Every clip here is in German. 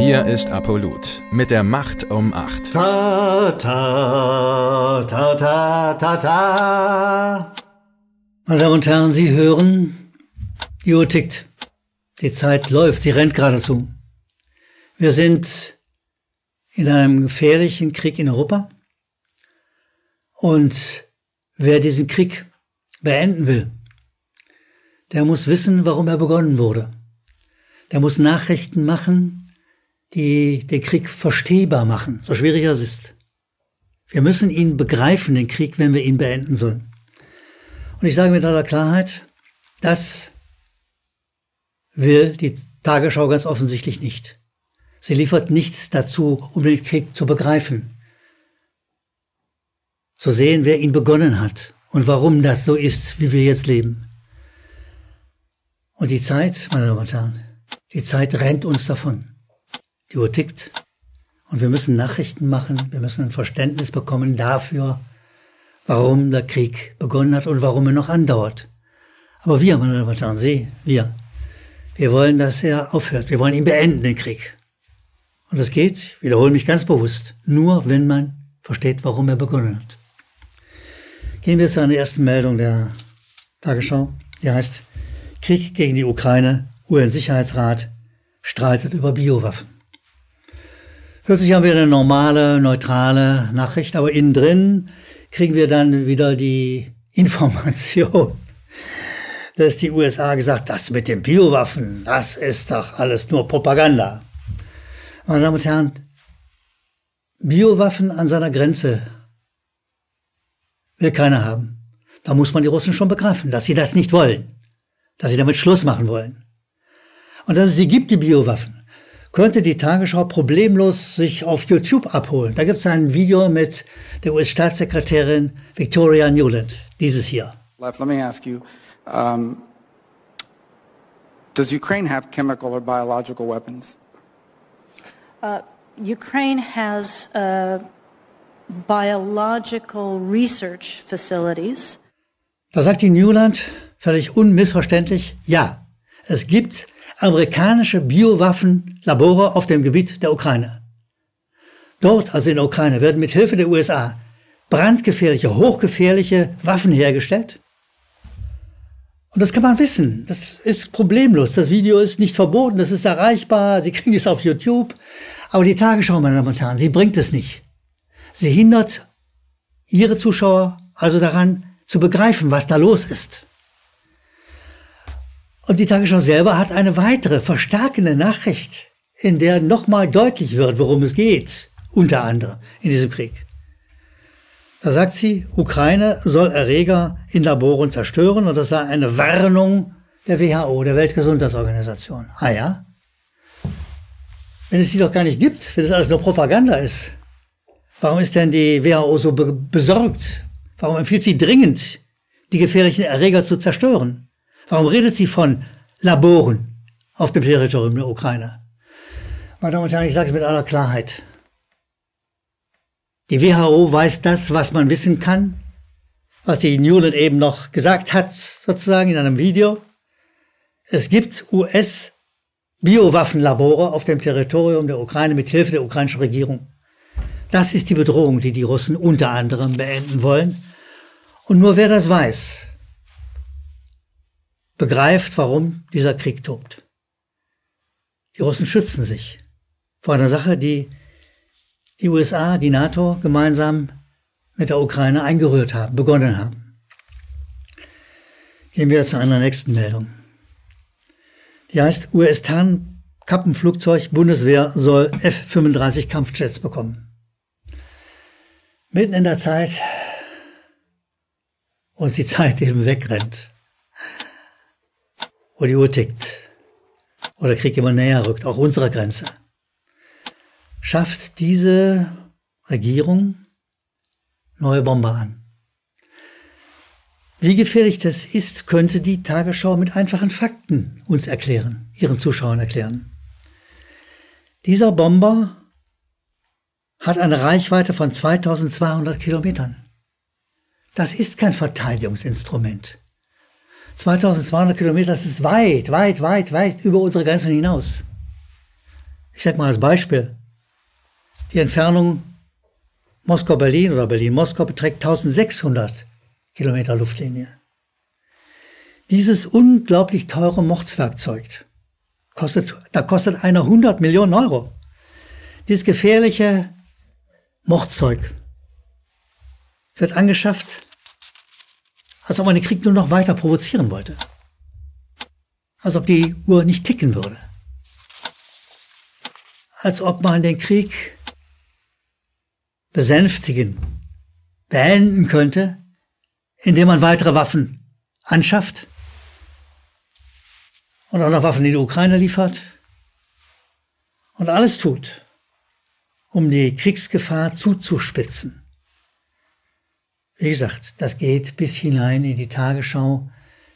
Hier ist Apollut mit der Macht um 8. Ta, ta, ta, ta, ta, ta. Meine Damen und Herren, Sie hören, die Uhr tickt. Die Zeit läuft, sie rennt geradezu. Wir sind in einem gefährlichen Krieg in Europa. Und wer diesen Krieg beenden will, der muss wissen, warum er begonnen wurde. Der muss Nachrichten machen, die den Krieg verstehbar machen, so schwierig es ist. Wir müssen ihn begreifen, den Krieg, wenn wir ihn beenden sollen. Und ich sage mit aller Klarheit, das will die Tagesschau ganz offensichtlich nicht. Sie liefert nichts dazu, um den Krieg zu begreifen, zu sehen, wer ihn begonnen hat und warum das so ist, wie wir jetzt leben. Und die Zeit, meine Damen und Herren, die Zeit rennt uns davon. Die Uhr tickt und wir müssen Nachrichten machen, wir müssen ein Verständnis bekommen dafür, warum der Krieg begonnen hat und warum er noch andauert. Aber wir, meine Damen und Herren, Sie, wir, wir wollen, dass er aufhört. Wir wollen ihn beenden, den Krieg. Und das geht, wiederhole mich ganz bewusst, nur wenn man versteht, warum er begonnen hat. Gehen wir zu einer ersten Meldung der Tagesschau. Die heißt Krieg gegen die Ukraine, UN-Sicherheitsrat streitet über Biowaffen. Hört sich an wie eine normale, neutrale Nachricht, aber innen drin kriegen wir dann wieder die Information, dass die USA gesagt, das mit den Biowaffen, das ist doch alles nur Propaganda. Meine Damen und Herren, Biowaffen an seiner Grenze will keiner haben. Da muss man die Russen schon begreifen, dass sie das nicht wollen, dass sie damit Schluss machen wollen. Und dass es sie gibt, die Biowaffen, könnte die Tagesschau problemlos sich auf YouTube abholen. Da gibt es ein Video mit der US-Staatssekretärin Victoria Newland, dieses hier. Let me ask you, um, does Ukraine have chemical or biological weapons? Uh, Ukraine has uh, biological research facilities. Da sagt die Newland völlig unmissverständlich, ja, es gibt amerikanische Biowaffenlabore auf dem Gebiet der Ukraine. Dort, also in der Ukraine, werden mit Hilfe der USA brandgefährliche, hochgefährliche Waffen hergestellt. Und das kann man wissen. Das ist problemlos. Das Video ist nicht verboten, das ist erreichbar. Sie kriegen es auf YouTube. Aber die Tagesschau, meine Damen und Herren, sie bringt es nicht. Sie hindert ihre Zuschauer also daran, zu begreifen, was da los ist. Und die Tagesschau selber hat eine weitere verstärkende Nachricht, in der nochmal deutlich wird, worum es geht, unter anderem in diesem Krieg. Da sagt sie, Ukraine soll Erreger in Laboren zerstören und das sei eine Warnung der WHO, der Weltgesundheitsorganisation. Ah ja? Wenn es die doch gar nicht gibt, wenn das alles nur Propaganda ist, warum ist denn die WHO so be besorgt? Warum empfiehlt sie dringend, die gefährlichen Erreger zu zerstören? Warum redet sie von Laboren auf dem Territorium der Ukraine? Meine Damen und Herren, ich sage es mit aller Klarheit. Die WHO weiß das, was man wissen kann, was die Newland eben noch gesagt hat, sozusagen in einem Video. Es gibt US-Biowaffenlabore auf dem Territorium der Ukraine mit Hilfe der ukrainischen Regierung. Das ist die Bedrohung, die die Russen unter anderem beenden wollen. Und nur wer das weiß, begreift, warum dieser Krieg tobt. Die Russen schützen sich vor einer Sache, die die USA, die NATO gemeinsam mit der Ukraine eingerührt haben, begonnen haben. Gehen wir zu einer nächsten Meldung. Die heißt, US-Tarnkappenflugzeug Bundeswehr soll F-35 Kampfjets bekommen. Mitten in der Zeit, und die Zeit eben wegrennt, wo die Uhr tickt, wo der Krieg immer näher rückt, auch unserer Grenze, schafft diese Regierung neue Bomber an. Wie gefährlich das ist, könnte die Tagesschau mit einfachen Fakten uns erklären, ihren Zuschauern erklären. Dieser Bomber hat eine Reichweite von 2200 Kilometern. Das ist kein Verteidigungsinstrument. 2200 Kilometer, das ist weit, weit, weit, weit über unsere Grenzen hinaus. Ich sage mal als Beispiel, die Entfernung Moskau-Berlin oder Berlin-Moskau beträgt 1600 Kilometer Luftlinie. Dieses unglaublich teure Mordswerkzeug kostet, da kostet einer 100 Millionen Euro. Dieses gefährliche Mordzeug wird angeschafft, als ob man den Krieg nur noch weiter provozieren wollte. Als ob die Uhr nicht ticken würde. Als ob man den Krieg besänftigen, beenden könnte, indem man weitere Waffen anschafft und auch noch Waffen in die Ukraine liefert und alles tut, um die Kriegsgefahr zuzuspitzen. Wie gesagt, das geht bis hinein in die Tagesschau,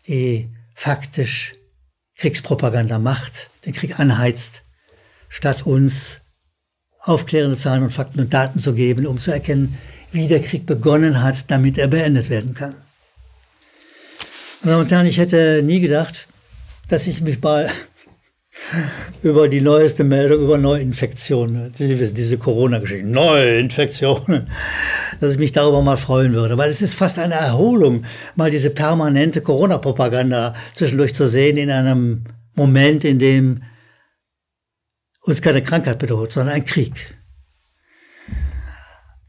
die faktisch Kriegspropaganda macht, den Krieg anheizt, statt uns aufklärende Zahlen und Fakten und Daten zu geben, um zu erkennen, wie der Krieg begonnen hat, damit er beendet werden kann. Meine Damen und Herren, ich hätte nie gedacht, dass ich mich mal über die neueste Meldung über Neuinfektionen, Sie wissen, diese Corona-Geschichte, Neuinfektionen, dass ich mich darüber mal freuen würde, weil es ist fast eine Erholung, mal diese permanente Corona-Propaganda zwischendurch zu sehen in einem Moment, in dem uns keine Krankheit bedroht, sondern ein Krieg.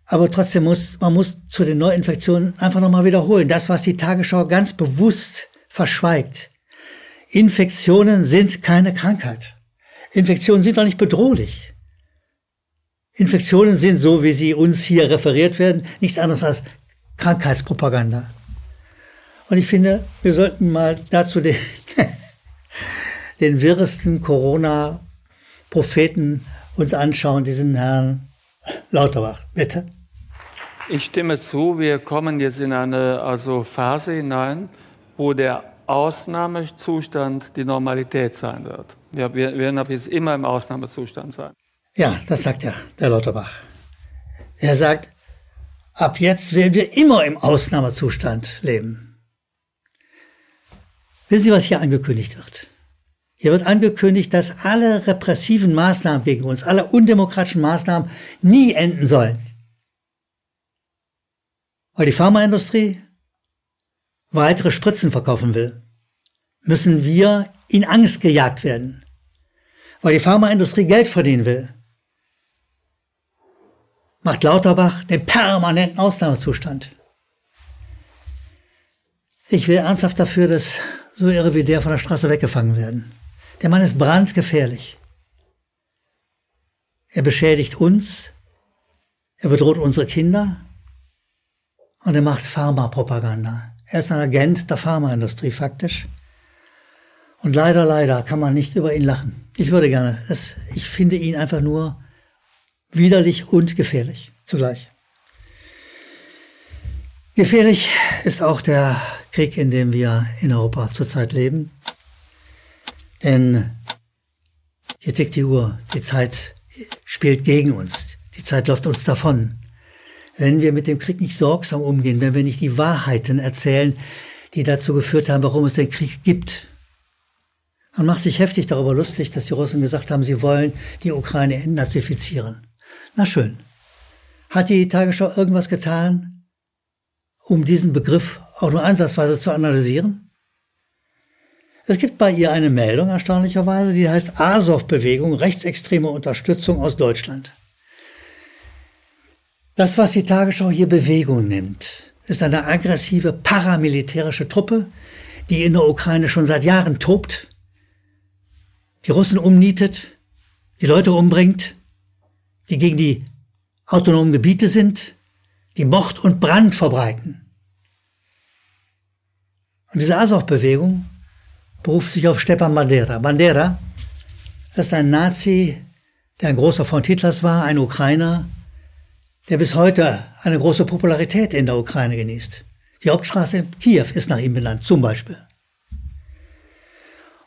Aber trotzdem muss, man muss zu den Neuinfektionen einfach nochmal wiederholen. Das, was die Tagesschau ganz bewusst verschweigt. Infektionen sind keine Krankheit. Infektionen sind doch nicht bedrohlich. Infektionen sind, so wie sie uns hier referiert werden, nichts anderes als Krankheitspropaganda. Und ich finde, wir sollten mal dazu den, den wirresten Corona-Propheten uns anschauen, diesen Herrn Lauterbach. Bitte. Ich stimme zu, wir kommen jetzt in eine also Phase hinein, wo der Ausnahmezustand die Normalität sein wird. Wir werden ab jetzt immer im Ausnahmezustand sein. Ja, das sagt ja der Lauterbach. Er sagt, ab jetzt werden wir immer im Ausnahmezustand leben. Wissen Sie, was hier angekündigt wird? Hier wird angekündigt, dass alle repressiven Maßnahmen gegen uns, alle undemokratischen Maßnahmen nie enden sollen. Weil die Pharmaindustrie weitere Spritzen verkaufen will, müssen wir in Angst gejagt werden. Weil die Pharmaindustrie Geld verdienen will, macht Lauterbach den permanenten Ausnahmezustand. Ich will ernsthaft dafür, dass so irre wie der von der Straße weggefangen werden. Der Mann ist brandgefährlich. Er beschädigt uns, er bedroht unsere Kinder und er macht Pharmapropaganda. Er ist ein Agent der Pharmaindustrie faktisch. Und leider, leider kann man nicht über ihn lachen. Ich würde gerne. Es, ich finde ihn einfach nur widerlich und gefährlich zugleich. Gefährlich ist auch der Krieg, in dem wir in Europa zurzeit leben. Denn hier tickt die Uhr. Die Zeit spielt gegen uns. Die Zeit läuft uns davon wenn wir mit dem Krieg nicht sorgsam umgehen, wenn wir nicht die Wahrheiten erzählen, die dazu geführt haben, warum es den Krieg gibt. Man macht sich heftig darüber lustig, dass die Russen gesagt haben, sie wollen die Ukraine entnazifizieren. Na schön. Hat die Tagesschau irgendwas getan, um diesen Begriff auch nur ansatzweise zu analysieren? Es gibt bei ihr eine Meldung, erstaunlicherweise, die heißt Azov-Bewegung, rechtsextreme Unterstützung aus Deutschland. Das, was die Tagesschau hier Bewegung nennt, ist eine aggressive paramilitärische Truppe, die in der Ukraine schon seit Jahren tobt, die Russen umnietet, die Leute umbringt, die gegen die autonomen Gebiete sind, die Mord und Brand verbreiten. Und diese Azov-Bewegung beruft sich auf Stepan Bandera. Bandera ist ein Nazi, der ein großer Freund Hitlers war, ein Ukrainer, der bis heute eine große Popularität in der Ukraine genießt. Die Hauptstraße in Kiew ist nach ihm benannt, zum Beispiel.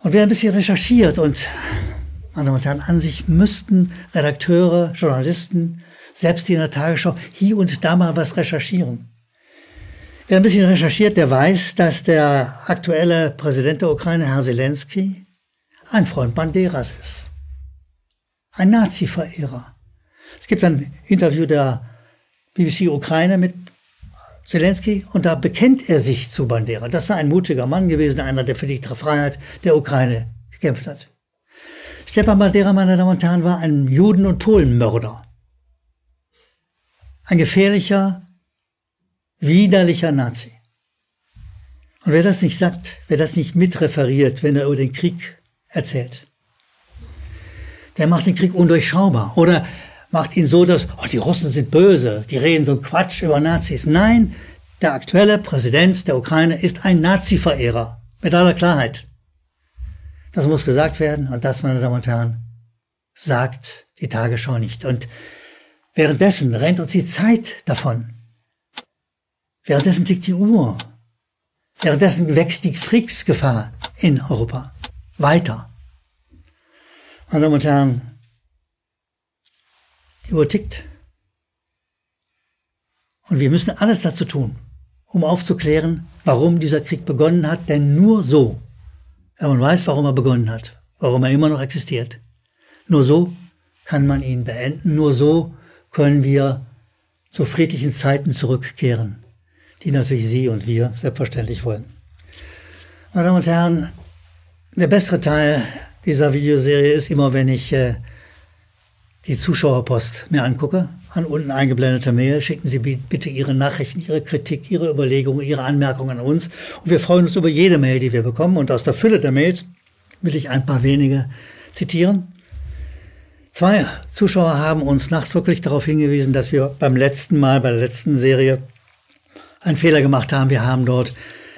Und wer ein bisschen recherchiert und, meine Damen und Herren, an sich müssten Redakteure, Journalisten, selbst die in der Tagesschau hier und da mal was recherchieren. Wer ein bisschen recherchiert, der weiß, dass der aktuelle Präsident der Ukraine, Herr Zelensky, ein Freund Banderas ist. ein Nazi-Verehrer. Es gibt ein Interview der BBC Ukraine mit Zelensky und da bekennt er sich zu Bandera. Das sei ein mutiger Mann gewesen, einer, der für die Freiheit der Ukraine gekämpft hat. Stepan Bandera, meine Damen und Herren, war ein Juden- und Polenmörder. Ein gefährlicher, widerlicher Nazi. Und wer das nicht sagt, wer das nicht mitreferiert, wenn er über den Krieg erzählt, der macht den Krieg undurchschaubar oder macht ihn so, dass oh, die Russen sind böse, die reden so Quatsch über Nazis. Nein, der aktuelle Präsident der Ukraine ist ein Nazi-Verehrer. Mit aller Klarheit. Das muss gesagt werden und das, meine Damen und Herren, sagt die Tagesschau nicht. Und währenddessen rennt uns die Zeit davon. Währenddessen tickt die Uhr. Währenddessen wächst die Kriegsgefahr in Europa weiter. Meine Damen und Herren, die Uhr tickt. Und wir müssen alles dazu tun, um aufzuklären, warum dieser Krieg begonnen hat, denn nur so, wenn man weiß, warum er begonnen hat, warum er immer noch existiert, nur so kann man ihn beenden, nur so können wir zu friedlichen Zeiten zurückkehren die natürlich Sie und wir selbstverständlich wollen. Meine Damen und Herren, der bessere Teil dieser Videoserie ist immer, wenn ich äh, die Zuschauerpost mir angucke. An unten eingeblendeter Mail schicken Sie bitte Ihre Nachrichten, Ihre Kritik, Ihre Überlegungen, Ihre Anmerkungen an uns. Und wir freuen uns über jede Mail, die wir bekommen. Und aus der Fülle der Mails will ich ein paar wenige zitieren. Zwei Zuschauer haben uns nachdrücklich darauf hingewiesen, dass wir beim letzten Mal, bei der letzten Serie, einen Fehler gemacht haben. Wir haben dort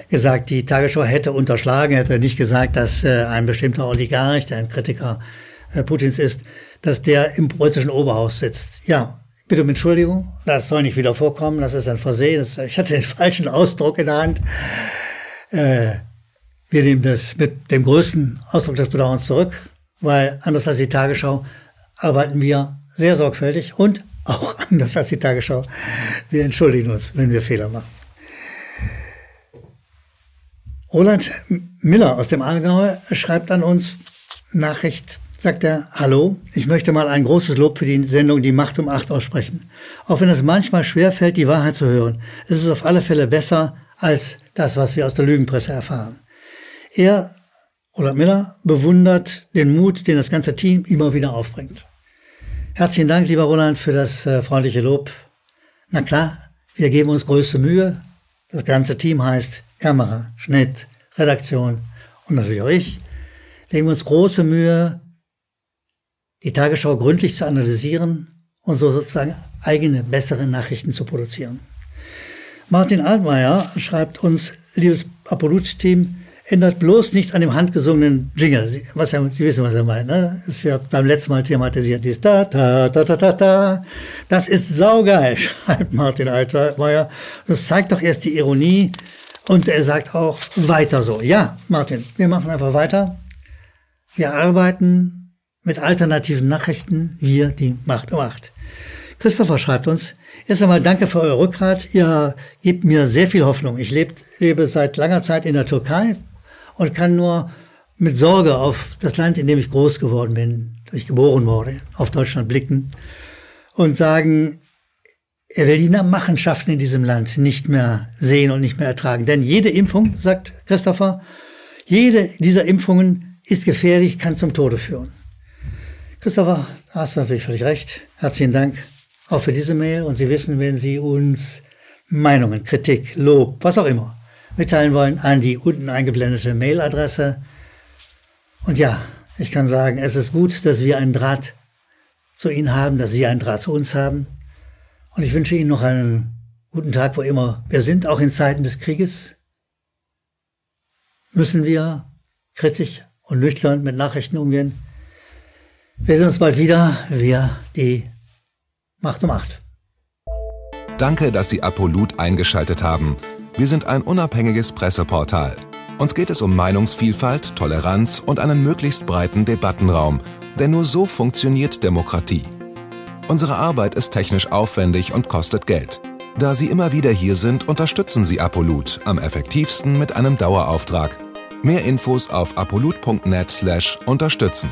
gesagt, die Tagesschau hätte unterschlagen, hätte nicht gesagt, dass äh, ein bestimmter Oligarch, der ein Kritiker äh, Putins ist, dass der im britischen Oberhaus sitzt. Ja, bitte um Entschuldigung, das soll nicht wieder vorkommen, das ist ein Versehen. Das, ich hatte den falschen Ausdruck in der Hand. Äh, wir nehmen das mit dem größten Ausdruck des Bedauerns zurück, weil anders als die Tagesschau arbeiten wir sehr sorgfältig und auch anders als die Tagesschau. Wir entschuldigen uns, wenn wir Fehler machen. Roland Miller aus dem Aargau schreibt an uns Nachricht, sagt er, hallo, ich möchte mal ein großes Lob für die Sendung Die Macht um acht aussprechen. Auch wenn es manchmal schwer fällt, die Wahrheit zu hören, ist es auf alle Fälle besser als das, was wir aus der Lügenpresse erfahren. Er, Roland Miller, bewundert den Mut, den das ganze Team immer wieder aufbringt. Herzlichen Dank, lieber Roland, für das äh, freundliche Lob. Na klar, wir geben uns größte Mühe. Das ganze Team heißt Kamera, Schnitt, Redaktion und natürlich auch ich. Wir geben uns große Mühe, die Tagesschau gründlich zu analysieren und so sozusagen eigene, bessere Nachrichten zu produzieren. Martin Altmaier schreibt uns, liebes Apolut-Team, ändert bloß nichts an dem handgesungenen Jingle. Sie, was Sie wissen, was er meint. Ne? Das wir beim letzten Mal thematisiert. Dieses da, da, da, da, da, da. Das ist saugeil, schreibt Martin Altmaier. Das zeigt doch erst die Ironie. Und er sagt auch, weiter so. Ja, Martin, wir machen einfach weiter. Wir arbeiten mit alternativen Nachrichten. Wir, die Macht um Macht. Christopher schreibt uns, erst einmal danke für euer Rückgrat. Ihr gebt mir sehr viel Hoffnung. Ich lebe, lebe seit langer Zeit in der Türkei, und kann nur mit Sorge auf das Land, in dem ich groß geworden bin, durch geboren wurde, auf Deutschland blicken und sagen, er will die Machenschaften in diesem Land nicht mehr sehen und nicht mehr ertragen. Denn jede Impfung, sagt Christopher, jede dieser Impfungen ist gefährlich, kann zum Tode führen. Christopher, da hast du natürlich völlig recht. Herzlichen Dank auch für diese Mail. Und Sie wissen, wenn Sie uns Meinungen, Kritik, Lob, was auch immer mitteilen wollen, an die unten eingeblendete Mailadresse. Und ja, ich kann sagen, es ist gut, dass wir einen Draht zu Ihnen haben, dass Sie einen Draht zu uns haben. Und ich wünsche Ihnen noch einen guten Tag, wo immer wir sind, auch in Zeiten des Krieges. Müssen wir kritisch und nüchtern mit Nachrichten umgehen. Wir sehen uns bald wieder, wir, die Macht um Acht. Danke, dass Sie Apolut eingeschaltet haben. Wir sind ein unabhängiges Presseportal. Uns geht es um Meinungsvielfalt, Toleranz und einen möglichst breiten Debattenraum, denn nur so funktioniert Demokratie. Unsere Arbeit ist technisch aufwendig und kostet Geld. Da Sie immer wieder hier sind, unterstützen Sie Apolut am effektivsten mit einem Dauerauftrag. Mehr Infos auf apolut.net/unterstützen.